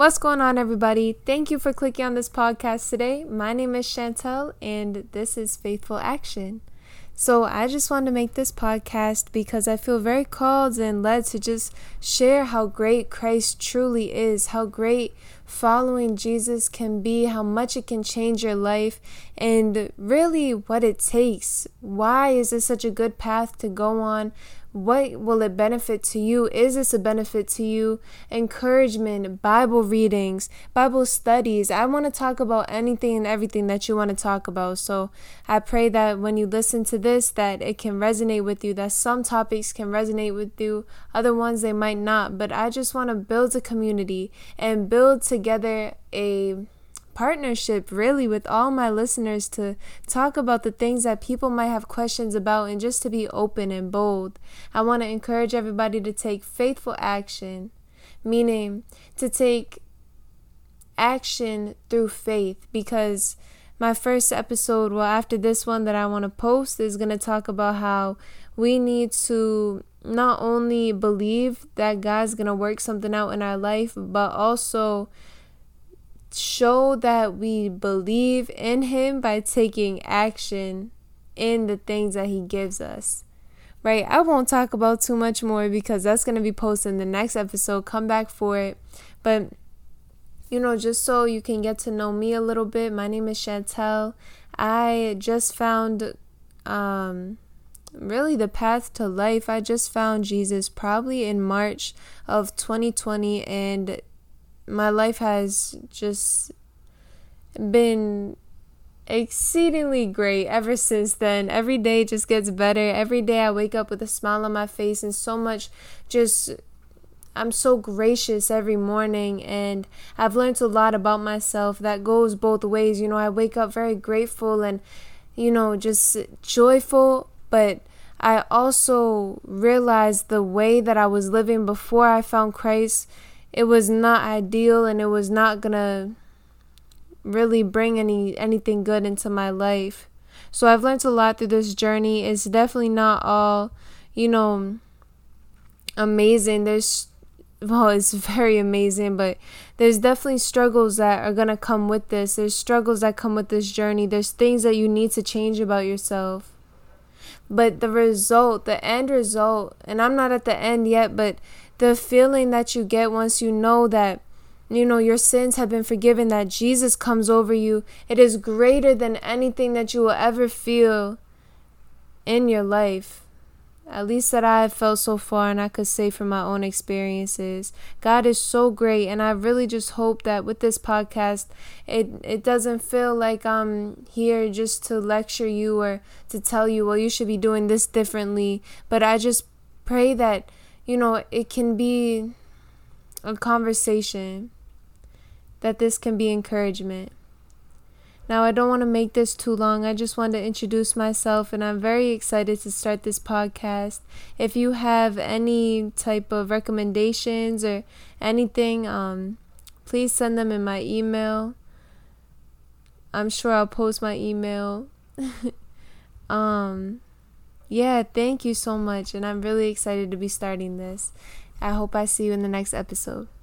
What's going on, everybody? Thank you for clicking on this podcast today. My name is Chantel, and this is Faithful Action. So, I just wanted to make this podcast because I feel very called and led to just share how great Christ truly is, how great following Jesus can be, how much it can change your life, and really what it takes. Why is this such a good path to go on? What will it benefit to you? Is this a benefit to you? Encouragement, Bible readings, Bible studies. I want to talk about anything and everything that you want to talk about. So I pray that when you listen to this that it can resonate with you, that some topics can resonate with you, other ones they might not. But I just want to build a community and build together a partnership really with all my listeners to talk about the things that people might have questions about and just to be open and bold. I want to encourage everybody to take faithful action, meaning to take action through faith because my first episode, well, after this one that I want to post, is going to talk about how we need to not only believe that God's going to work something out in our life, but also show that we believe in Him by taking action in the things that He gives us. Right? I won't talk about too much more because that's going to be posted in the next episode. Come back for it. But, you know, just so you can get to know me a little bit, my name is Chantel. I just found, um, really the path to life. I just found Jesus probably in March of 2020 and my life has just been exceedingly great ever since then. Every day just gets better. Every day I wake up with a smile on my face and so much just I'm so gracious every morning and I've learned a lot about myself that goes both ways. You know, I wake up very grateful and you know, just joyful, but I also realized the way that I was living before I found Christ it was not ideal and it was not gonna really bring any anything good into my life. So I've learned a lot through this journey. It's definitely not all, you know, amazing. There's well, it's very amazing, but there's definitely struggles that are going to come with this. There's struggles that come with this journey. There's things that you need to change about yourself. But the result, the end result, and I'm not at the end yet, but the feeling that you get once you know that you know your sins have been forgiven that Jesus comes over you. It is greater than anything that you will ever feel in your life. At least that I have felt so far and I could say from my own experiences. God is so great and I really just hope that with this podcast it it doesn't feel like I'm here just to lecture you or to tell you well you should be doing this differently, but I just pray that you know, it can be a conversation, that this can be encouragement. Now, I don't want to make this too long. I just want to introduce myself, and I'm very excited to start this podcast. If you have any type of recommendations or anything, um, please send them in my email. I'm sure I'll post my email. um, yeah, thank you so much. And I'm really excited to be starting this. I hope I see you in the next episode.